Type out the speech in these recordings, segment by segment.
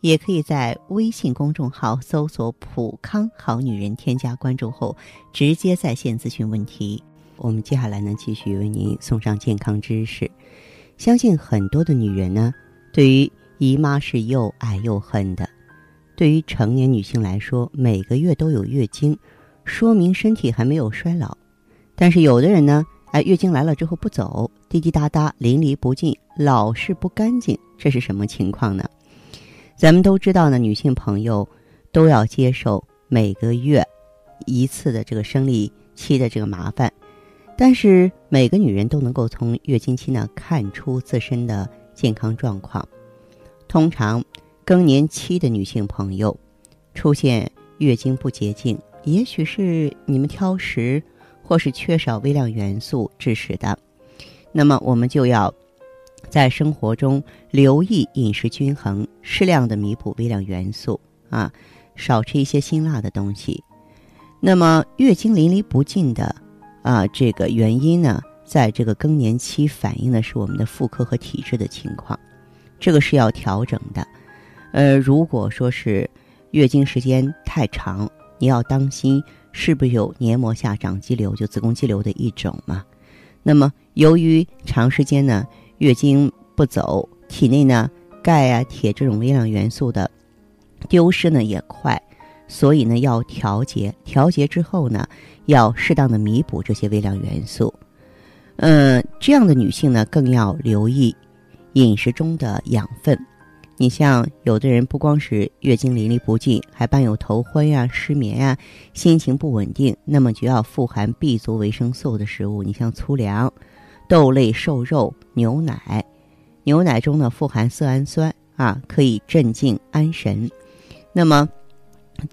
也可以在微信公众号搜索“普康好女人”，添加关注后直接在线咨询问题。我们接下来呢，继续为您送上健康知识。相信很多的女人呢，对于姨妈是又爱又恨的。对于成年女性来说，每个月都有月经，说明身体还没有衰老。但是有的人呢，哎，月经来了之后不走，滴滴答答，淋漓不尽，老是不干净，这是什么情况呢？咱们都知道呢，女性朋友都要接受每个月一次的这个生理期的这个麻烦，但是每个女人都能够从月经期呢看出自身的健康状况，通常。更年期的女性朋友出现月经不洁净，也许是你们挑食或是缺少微量元素致使的。那么我们就要在生活中留意饮食均衡，适量的弥补微量元素啊，少吃一些辛辣的东西。那么月经淋漓不尽的啊，这个原因呢，在这个更年期反映的是我们的妇科和体质的情况，这个是要调整的。呃，如果说是月经时间太长，你要当心是不是有黏膜下长肌瘤，就子宫肌瘤的一种嘛。那么，由于长时间呢月经不走，体内呢钙啊、铁这种微量元素的丢失呢也快，所以呢要调节。调节之后呢，要适当的弥补这些微量元素。嗯，这样的女性呢更要留意饮食中的养分。你像有的人不光是月经淋漓不尽，还伴有头昏呀、失眠呀、心情不稳定，那么就要富含 B 族维生素的食物。你像粗粮、豆类、瘦肉、牛奶，牛奶中呢富含色氨酸啊，可以镇静安神。那么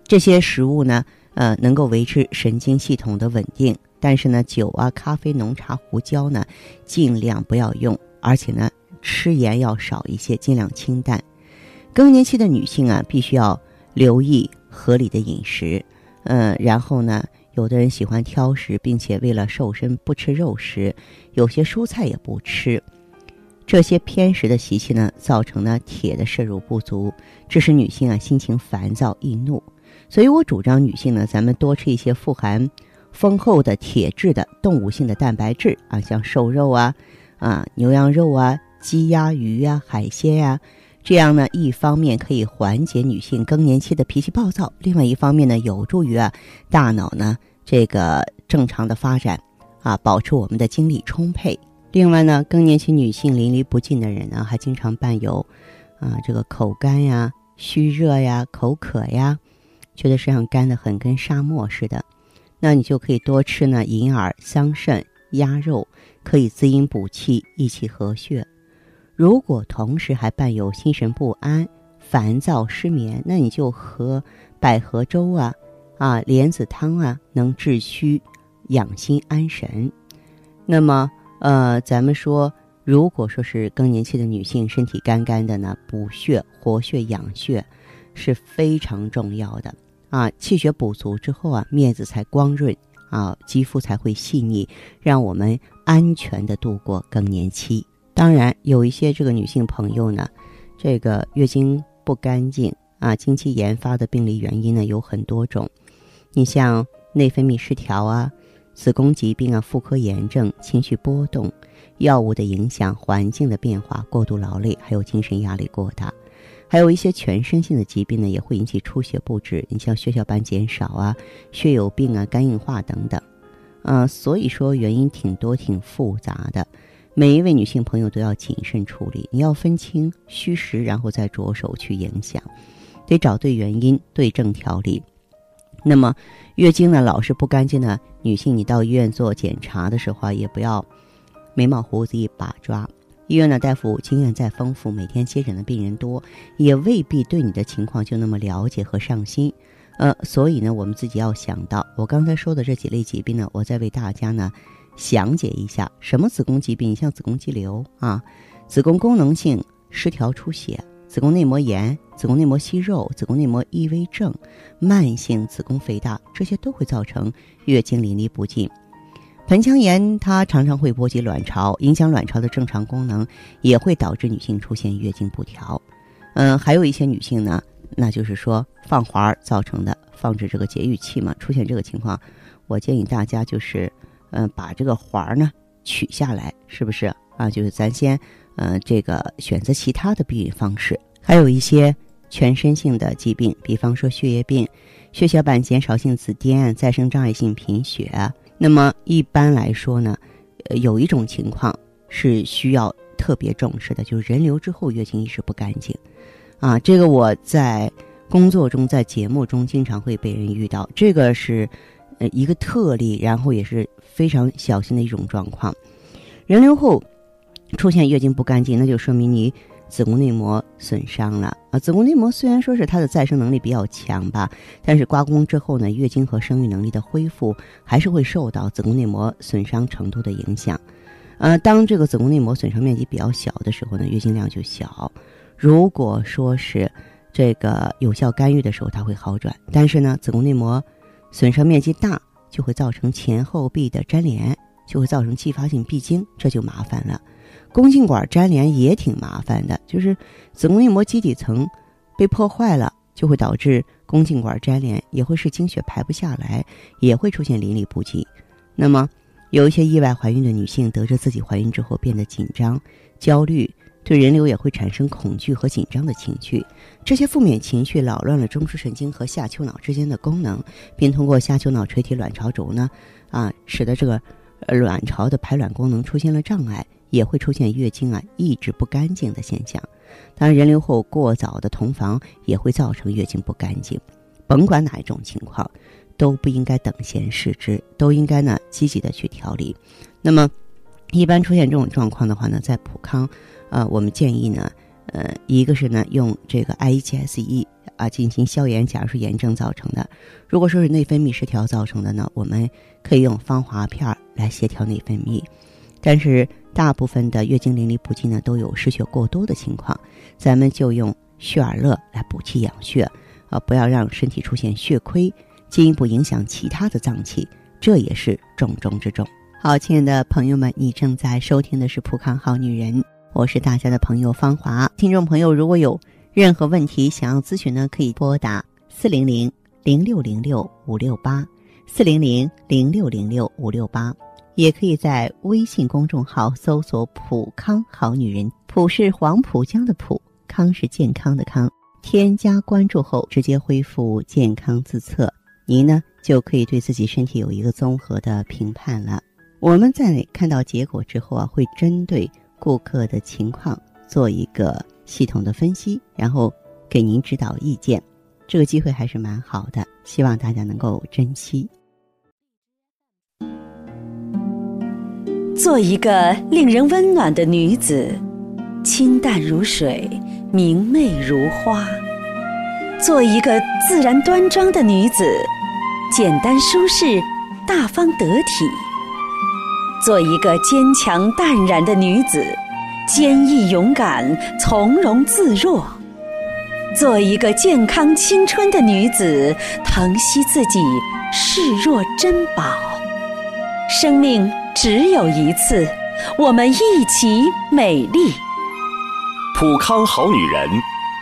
这些食物呢，呃，能够维持神经系统的稳定。但是呢，酒啊、咖啡、浓茶、胡椒呢，尽量不要用，而且呢，吃盐要少一些，尽量清淡。更年期的女性啊，必须要留意合理的饮食，嗯，然后呢，有的人喜欢挑食，并且为了瘦身不吃肉食，有些蔬菜也不吃，这些偏食的习气呢，造成呢铁的摄入不足，致使女性啊心情烦躁易怒。所以我主张女性呢，咱们多吃一些富含丰厚的铁质的动物性的蛋白质啊，像瘦肉啊，啊牛羊肉啊，鸡鸭鱼呀，海鲜呀。这样呢，一方面可以缓解女性更年期的脾气暴躁，另外一方面呢，有助于啊大脑呢这个正常的发展，啊，保持我们的精力充沛。另外呢，更年期女性淋漓不尽的人呢，还经常伴有啊这个口干呀、虚热呀、口渴呀，觉得身上干的很，跟沙漠似的。那你就可以多吃呢银耳、桑葚、鸭肉，可以滋阴补气、益气和血。如果同时还伴有心神不安、烦躁、失眠，那你就喝百合粥啊，啊莲子汤啊，能治虚、养心、安神。那么，呃，咱们说，如果说是更年期的女性身体干干的呢，补血、活血、养血是非常重要的啊。气血补足之后啊，面子才光润啊，肌肤才会细腻，让我们安全的度过更年期。当然，有一些这个女性朋友呢，这个月经不干净啊，经期炎发的病理原因呢有很多种。你像内分泌失调啊、子宫疾病啊、妇科炎症、情绪波动、药物的影响、环境的变化、过度劳累，还有精神压力过大，还有一些全身性的疾病呢，也会引起出血不止。你像血小板减少啊、血友病啊、肝硬化等等，嗯，所以说原因挺多、挺复杂的。每一位女性朋友都要谨慎处理，你要分清虚实，然后再着手去影响，得找对原因，对症调理。那么，月经呢老是不干净的女性，你到医院做检查的时候啊，也不要眉毛胡子一把抓。医院的大夫经验再丰富，每天接诊的病人多，也未必对你的情况就那么了解和上心。呃，所以呢，我们自己要想到，我刚才说的这几类疾病呢，我再为大家呢详解一下，什么子宫疾病，像子宫肌瘤啊，子宫功能性失调出血。子宫内膜炎、子宫内膜息肉、子宫内膜异位症、慢性子宫肥大，这些都会造成月经淋漓不尽。盆腔炎它常常会波及卵巢，影响卵巢的正常功能，也会导致女性出现月经不调。嗯，还有一些女性呢，那就是说放环造成的，放置这个节育器嘛，出现这个情况，我建议大家就是，嗯，把这个环儿呢取下来，是不是啊？就是咱先。呃，这个选择其他的避孕方式，还有一些全身性的疾病，比方说血液病、血小板减少性紫癜、再生障碍性贫血。那么一般来说呢，呃，有一种情况是需要特别重视的，就是人流之后月经一直不干净。啊，这个我在工作中、在节目中经常会被人遇到，这个是呃一个特例，然后也是非常小心的一种状况。人流后。出现月经不干净，那就说明你子宫内膜损伤了啊！子宫内膜虽然说是它的再生能力比较强吧，但是刮宫之后呢，月经和生育能力的恢复还是会受到子宫内膜损伤程度的影响。呃，当这个子宫内膜损伤面积比较小的时候呢，月经量就小；如果说是这个有效干预的时候，它会好转。但是呢，子宫内膜损伤面积大，就会造成前后壁的粘连，就会造成继发性闭经，这就麻烦了。宫颈管粘连也挺麻烦的，就是子宫内膜基底层被破坏了，就会导致宫颈管粘连，也会使经血排不下来，也会出现淋漓不尽。那么，有一些意外怀孕的女性得知自己怀孕之后变得紧张、焦虑，对人流也会产生恐惧和紧张的情绪。这些负面情绪扰乱了中枢神经和下丘脑之间的功能，并通过下丘脑垂体卵巢轴呢，啊，使得这个卵巢的排卵功能出现了障碍。也会出现月经啊一直不干净的现象，当然人流后过早的同房也会造成月经不干净。甭管哪一种情况，都不应该等闲视之，都应该呢积极的去调理。那么，一般出现这种状况的话呢，在普康，呃，我们建议呢，呃，一个是呢用这个 I E G S E 啊进行消炎，假如是炎症造成的；如果说是内分泌失调造成的呢，我们可以用芳华片来协调内分泌。但是大部分的月经淋漓不尽呢，都有失血过多的情况，咱们就用血尔乐来补气养血，啊，不要让身体出现血亏，进一步影响其他的脏器，这也是重中之重。好，亲爱的朋友们，你正在收听的是《普康好女人》，我是大家的朋友芳华。听众朋友，如果有任何问题想要咨询呢，可以拨打四零零零六零六五六八四零零零六零六五六八。也可以在微信公众号搜索“普康好女人”，普是黄浦江的浦，康是健康的康。添加关注后，直接恢复健康自测，您呢就可以对自己身体有一个综合的评判了。我们在看到结果之后啊，会针对顾客的情况做一个系统的分析，然后给您指导意见。这个机会还是蛮好的，希望大家能够珍惜。做一个令人温暖的女子，清淡如水，明媚如花；做一个自然端庄的女子，简单舒适，大方得体；做一个坚强淡然的女子，坚毅勇敢，从容自若；做一个健康青春的女子，疼惜自己，视若珍宝。生命。只有一次，我们一起美丽。普康好女人，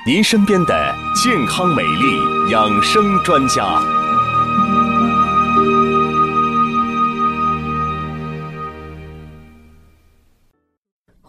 您身边的健康美丽养生专家。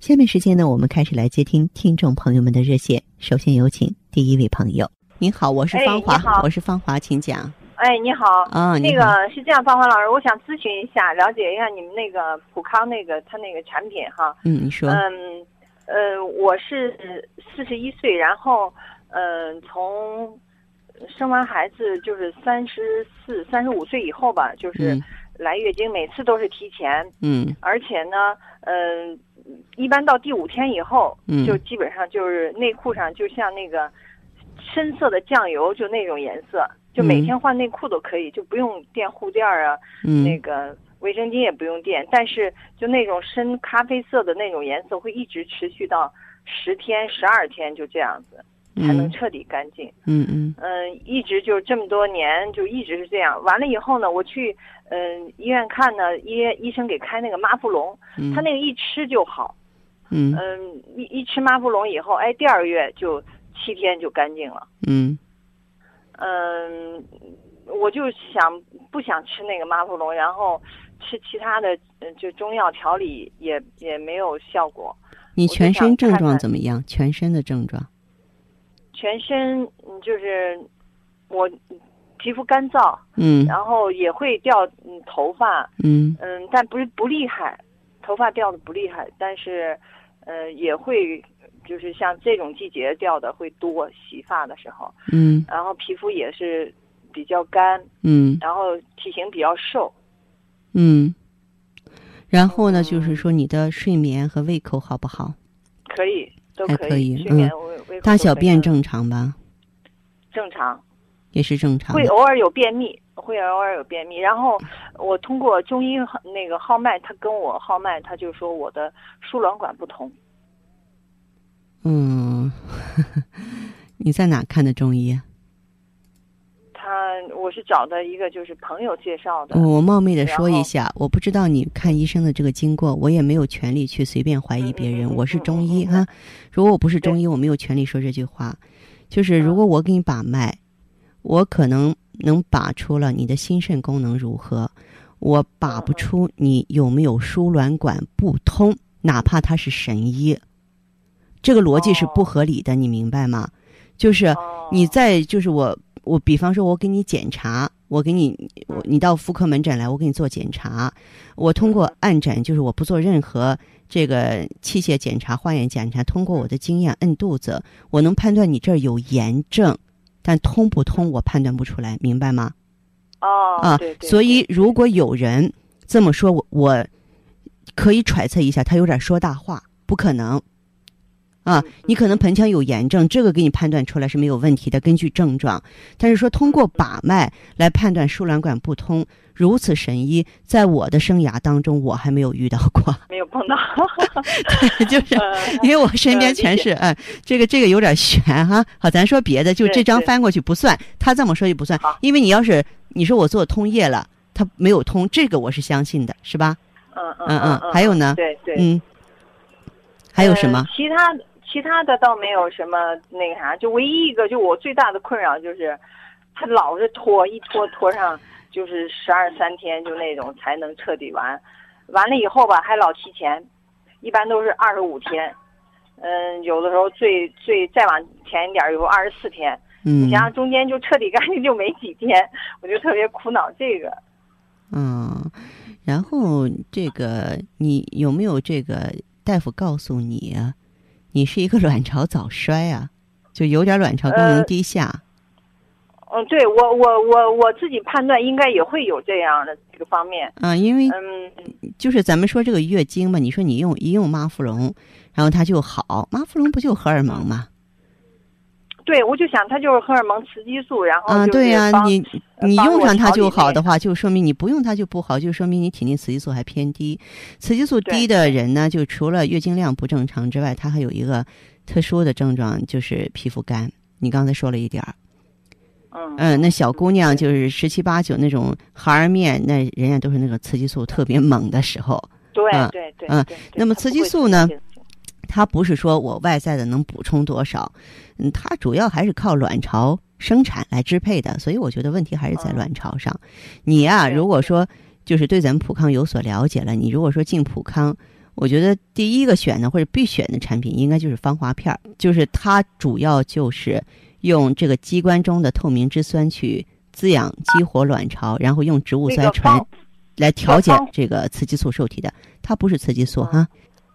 下面时间呢，我们开始来接听听众朋友们的热线。首先有请第一位朋友，您好，我是芳华，我是芳华，请讲。哎，你好，啊，那个是这样，芳华老师，我想咨询一下，了解一下你们那个普康那个它那个产品哈。嗯，你说。嗯，呃，我是四十一岁，然后，嗯，从生完孩子就是三十四、三十五岁以后吧，就是来月经，每次都是提前。嗯。而且呢，嗯，一般到第五天以后，就基本上就是内裤上就像那个深色的酱油，就那种颜色。就每天换内裤都可以，就不用垫护垫啊，那个卫生巾也不用垫，但是就那种深咖啡色的那种颜色会一直持续到十天、十二天，就这样子才能彻底干净。嗯嗯嗯，一直就这么多年就一直是这样。完了以后呢，我去嗯医院看呢，医医生给开那个妈富隆，他那个一吃就好。嗯嗯，一一吃妈富隆以后，哎，第二个月就七天就干净了。嗯。嗯，我就想不想吃那个妈富隆，然后吃其他的，就中药调理也也没有效果。你全身症状怎么样？全身的症状？全身就是我皮肤干燥，嗯，然后也会掉嗯头发，嗯。嗯，但不是不厉害，头发掉的不厉害，但是呃也会。就是像这种季节掉的会多，洗发的时候，嗯，然后皮肤也是比较干，嗯，然后体型比较瘦，嗯，然后呢，就是说你的睡眠和胃口好不好？可以，都可以，睡眠、大小便正常吧？正常，也是正常。会偶尔有便秘，会偶尔有便秘。然后我通过中医那个号脉，他跟我号脉，他就说我的输卵管不通。嗯，你在哪看的中医？他，我是找的一个就是朋友介绍的。我冒昧的说一下，我不知道你看医生的这个经过，我也没有权利去随便怀疑别人。我是中医哈，如果我不是中医，我没有权利说这句话。就是如果我给你把脉，我可能能把出了你的心肾功能如何，我把不出你有没有输卵管不通，哪怕他是神医。这个逻辑是不合理的，你明白吗？就是你在，就是我，我比方说，我给你检查，我给你，我你到妇科门诊来，我给你做检查，我通过按诊，就是我不做任何这个器械检查、化验检查，通过我的经验摁肚子，我能判断你这儿有炎症，但通不通我判断不出来，明白吗？哦，啊，所以如果有人这么说，我我可以揣测一下，他有点说大话，不可能。啊，你可能盆腔有炎症，这个给你判断出来是没有问题的，根据症状。但是说通过把脉来判断输卵管不通，如此神医，在我的生涯当中我还没有遇到过，没有碰到。对，就是 因为我身边全是，嗯，这个这个有点悬哈。好，咱说别的，就这张翻过去不算，他这么说就不算，因为你要是你说我做通液了，他没有通，这个我是相信的，是吧？嗯嗯嗯，还有呢？对对，嗯，还有什么？其他的。其他的倒没有什么那个啥，就唯一一个，就我最大的困扰就是，他老是拖，一拖拖上就是十二三天，就那种才能彻底完。完了以后吧，还老提前，一般都是二十五天，嗯，有的时候最最再往前一点有二十四天。嗯，你想中间就彻底干净就没几天，我就特别苦恼这个。嗯，然后这个你有没有这个大夫告诉你？你是一个卵巢早衰啊，就有点卵巢功能低下。嗯，对我我我我自己判断应该也会有这样的这个方面。嗯，因为嗯，就是咱们说这个月经嘛，你说你用一用妈富隆，然后它就好，妈富隆不就荷尔蒙吗？对，我就想它就是荷尔蒙雌激素，然后啊，对呀，你你用上它就好的话，就说明你不用它就不好，就说明你体内雌激素还偏低。雌激素低的人呢，就除了月经量不正常之外，他还有一个特殊的症状，就是皮肤干。你刚才说了一点儿，嗯嗯，那小姑娘就是十七八九那种孩儿面，那人家都是那个雌激素特别猛的时候。对对对，嗯，那么雌激素呢？它不是说我外在的能补充多少，嗯，它主要还是靠卵巢生产来支配的，所以我觉得问题还是在卵巢上。你呀，如果说就是对咱们普康有所了解了，你如果说进普康，我觉得第一个选的或者必选的产品应该就是芳华片儿，就是它主要就是用这个机关中的透明质酸去滋养、激活卵巢，然后用植物甾醇来调节这个雌激素受体的，它不是雌激素哈。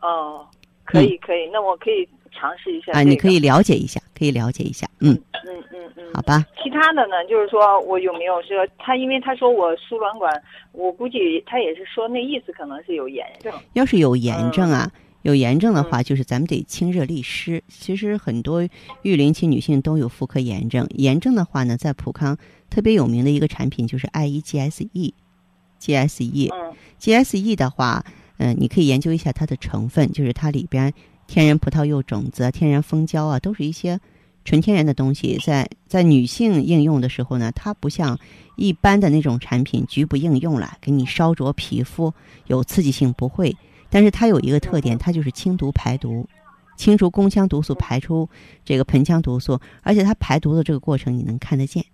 哦，可以可以，那我可以尝试一下。啊，你可以了解一下，可以了解一下。嗯嗯嗯嗯，好吧。其他的呢，就是说我有没有说他，因为他说我输卵管，我估计他也是说那意思，可能是有炎症。要是有炎症啊。有炎症的话，就是咱们得清热利湿。其实很多育龄期女性都有妇科炎症。炎症的话呢，在普康特别有名的一个产品就是 I E G S E，G S E，G S E 的话，嗯，你可以研究一下它的成分，就是它里边天然葡萄柚种子、天然蜂胶啊，都是一些纯天然的东西。在在女性应用的时候呢，它不像一般的那种产品局部应用了，给你烧灼皮肤有刺激性，不会。但是它有一个特点，它就是清毒排毒，清除宫腔毒素，排出这个盆腔毒素，而且它排毒的这个过程你能看得见。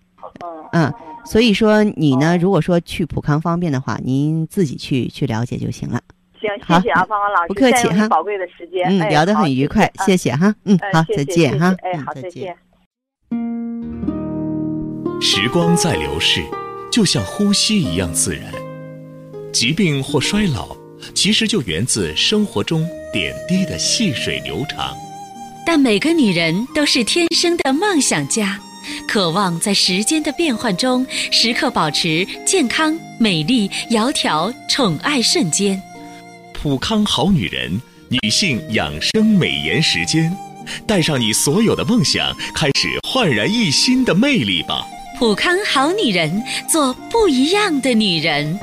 嗯，所以说你呢，如果说去普康方便的话，您自己去去了解就行了。行，谢谢啊，芳芳老师，不客气哈，宝贵的时间，嗯，聊得很愉快，谢谢哈，嗯，好，再见哈，哎，好，再见。时光在流逝，就像呼吸一样自然，疾病或衰老。其实就源自生活中点滴的细水流长，但每个女人都是天生的梦想家，渴望在时间的变换中时刻保持健康、美丽、窈窕、宠爱瞬间。普康好女人女性养生美颜时间，带上你所有的梦想，开始焕然一新的魅力吧！普康好女人，做不一样的女人。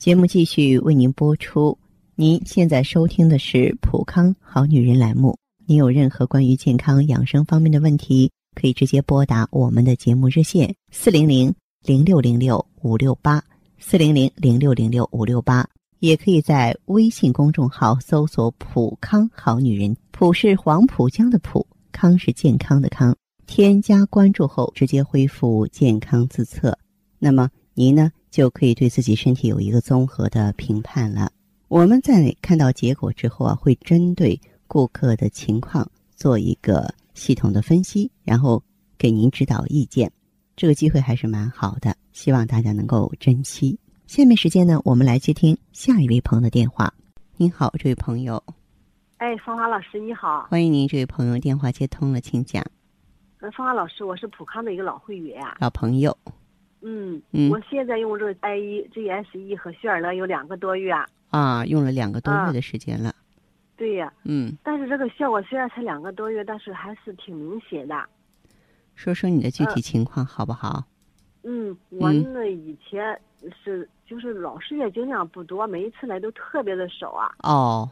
节目继续为您播出。您现在收听的是《普康好女人》栏目。您有任何关于健康养生方面的问题，可以直接拨打我们的节目热线四零零零六零六五六八四零零零六零六五六八，也可以在微信公众号搜索“普康好女人”，普是黄浦江的浦，康是健康的康。添加关注后，直接恢复健康自测。那么您呢？就可以对自己身体有一个综合的评判了。我们在看到结果之后啊，会针对顾客的情况做一个系统的分析，然后给您指导意见。这个机会还是蛮好的，希望大家能够珍惜。下面时间呢，我们来接听下一位朋友的电话。您好，这位朋友。哎，芳华老师你好，欢迎您，这位朋友电话接通了，请讲。呃，芳华老师，我是普康的一个老会员啊，老朋友。嗯嗯，我现在用这个 I E G S E 和雪尔乐有两个多月啊，用了两个多月的时间了。对呀，嗯，但是这个效果虽然才两个多月，但是还是挺明显的。说说你的具体情况好不好？嗯，我那以前是就是老是月经量不多，每一次来都特别的少啊。哦。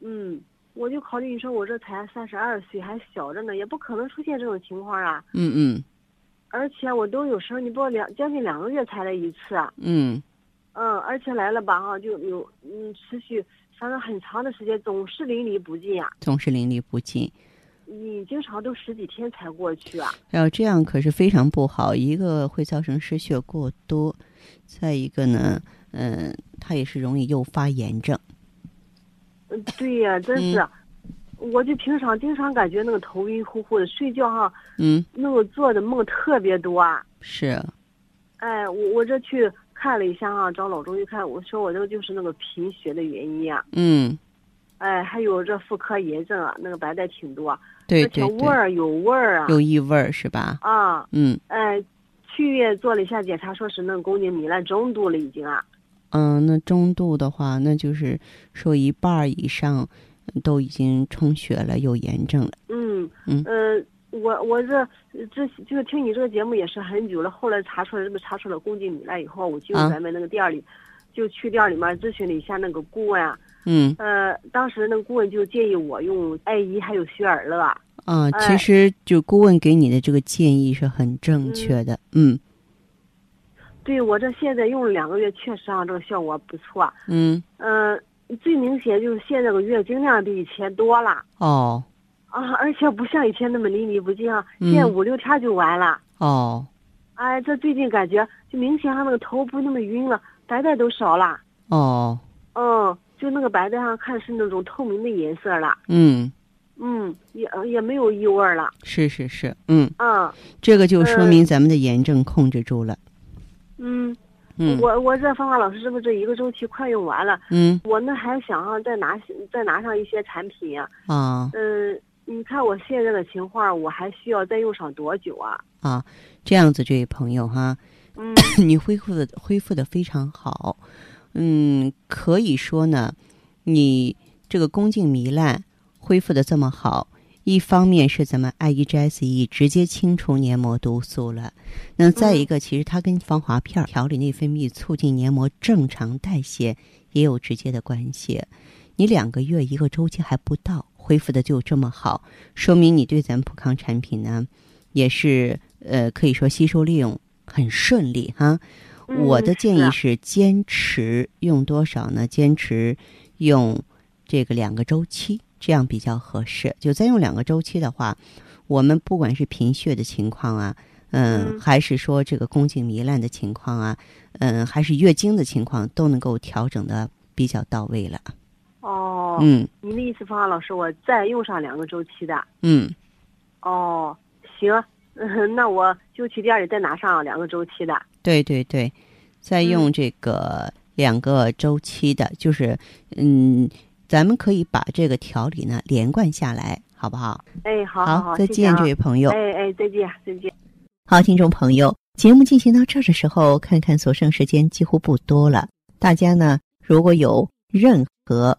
嗯，我就考虑你说我这才三十二岁，还小着呢，也不可能出现这种情况啊。嗯嗯。而且我都有时候，你不两将近两个月才来一次。嗯，嗯，而且来了吧哈，就有嗯持续，反正很长的时间，总是淋漓不尽啊。总是淋漓不尽。你经常都十几天才过去啊。要这样可是非常不好，一个会造成失血过多，再一个呢，嗯，它也是容易诱发炎症。嗯，对呀，真是。我就平常经常感觉那个头晕乎乎的，睡觉哈，嗯，那个做的梦特别多啊。是。哎，我我这去看了一下啊，找老中医看，我说我这个就是那个贫血的原因啊。嗯。哎，还有这妇科炎症啊，那个白带挺多。对对对。味儿有味儿啊。有异味儿是吧？啊。嗯。哎，去月做了一下检查，说是那宫颈糜烂中度了已经啊。嗯，那中度的话，那就是说一半以上。都已经充血了，有炎症了。嗯嗯呃，我我这这就是听你这个节目也是很久了，后来查出来这个查出了宫颈糜烂以后，我就咱们那个店里，就去店里面咨询了一下那个顾问啊。嗯。呃，当时那个顾问就建议我用艾依还有雪尔乐。啊，其实就顾问给你的这个建议是很正确的。嗯。对，我这现在用了两个月，确实啊，这个效果不错。嗯。嗯。最明显就是现在个月经量比以前多了哦，啊，而且不像以前那么淋漓不尽啊，现在五六天就完了哦。哎，这最近感觉就明显上那个头不那么晕了，白带都少了哦。嗯，就那个白带上看是那种透明的颜色了。嗯，嗯，也也没有异味了。是是是，嗯。嗯。这个就说明咱们的炎症控制住了。嗯。嗯。我我这芳华老师是不是这一个周期快用完了？嗯。我那还想再拿再拿上一些产品呀。啊。嗯，你看我现在的情况，我还需要再用上多久啊？啊，这样子，这位朋友哈。嗯。你恢复的恢复的非常好。嗯，可以说呢，你这个宫颈糜烂恢复的这么好，一方面是咱们 I E G S E 直接清除黏膜毒素了，那再一个，其实它跟防滑片调理内分泌、促进黏膜正常代谢也有直接的关系。你两个月一个周期还不到，恢复的就这么好，说明你对咱普康产品呢，也是呃可以说吸收利用很顺利哈。我的建议是坚持用多少呢？坚持用这个两个周期，这样比较合适。就再用两个周期的话，我们不管是贫血的情况啊，嗯，还是说这个宫颈糜烂的情况啊，嗯，还是月经的情况，都能够调整的比较到位了。哦，嗯，您的意思，方芳老师，我再用上两个周期的。嗯，哦，行，那我就去店里再拿上两个周期的。对对对，再用这个两个周期的，就是嗯，咱们可以把这个调理呢连贯下来，好不好？哎，好，好，好，再见，这位朋友。哎哎，再见，再见。好，听众朋友，节目进行到这儿的时候，看看所剩时间几乎不多了。大家呢，如果有任何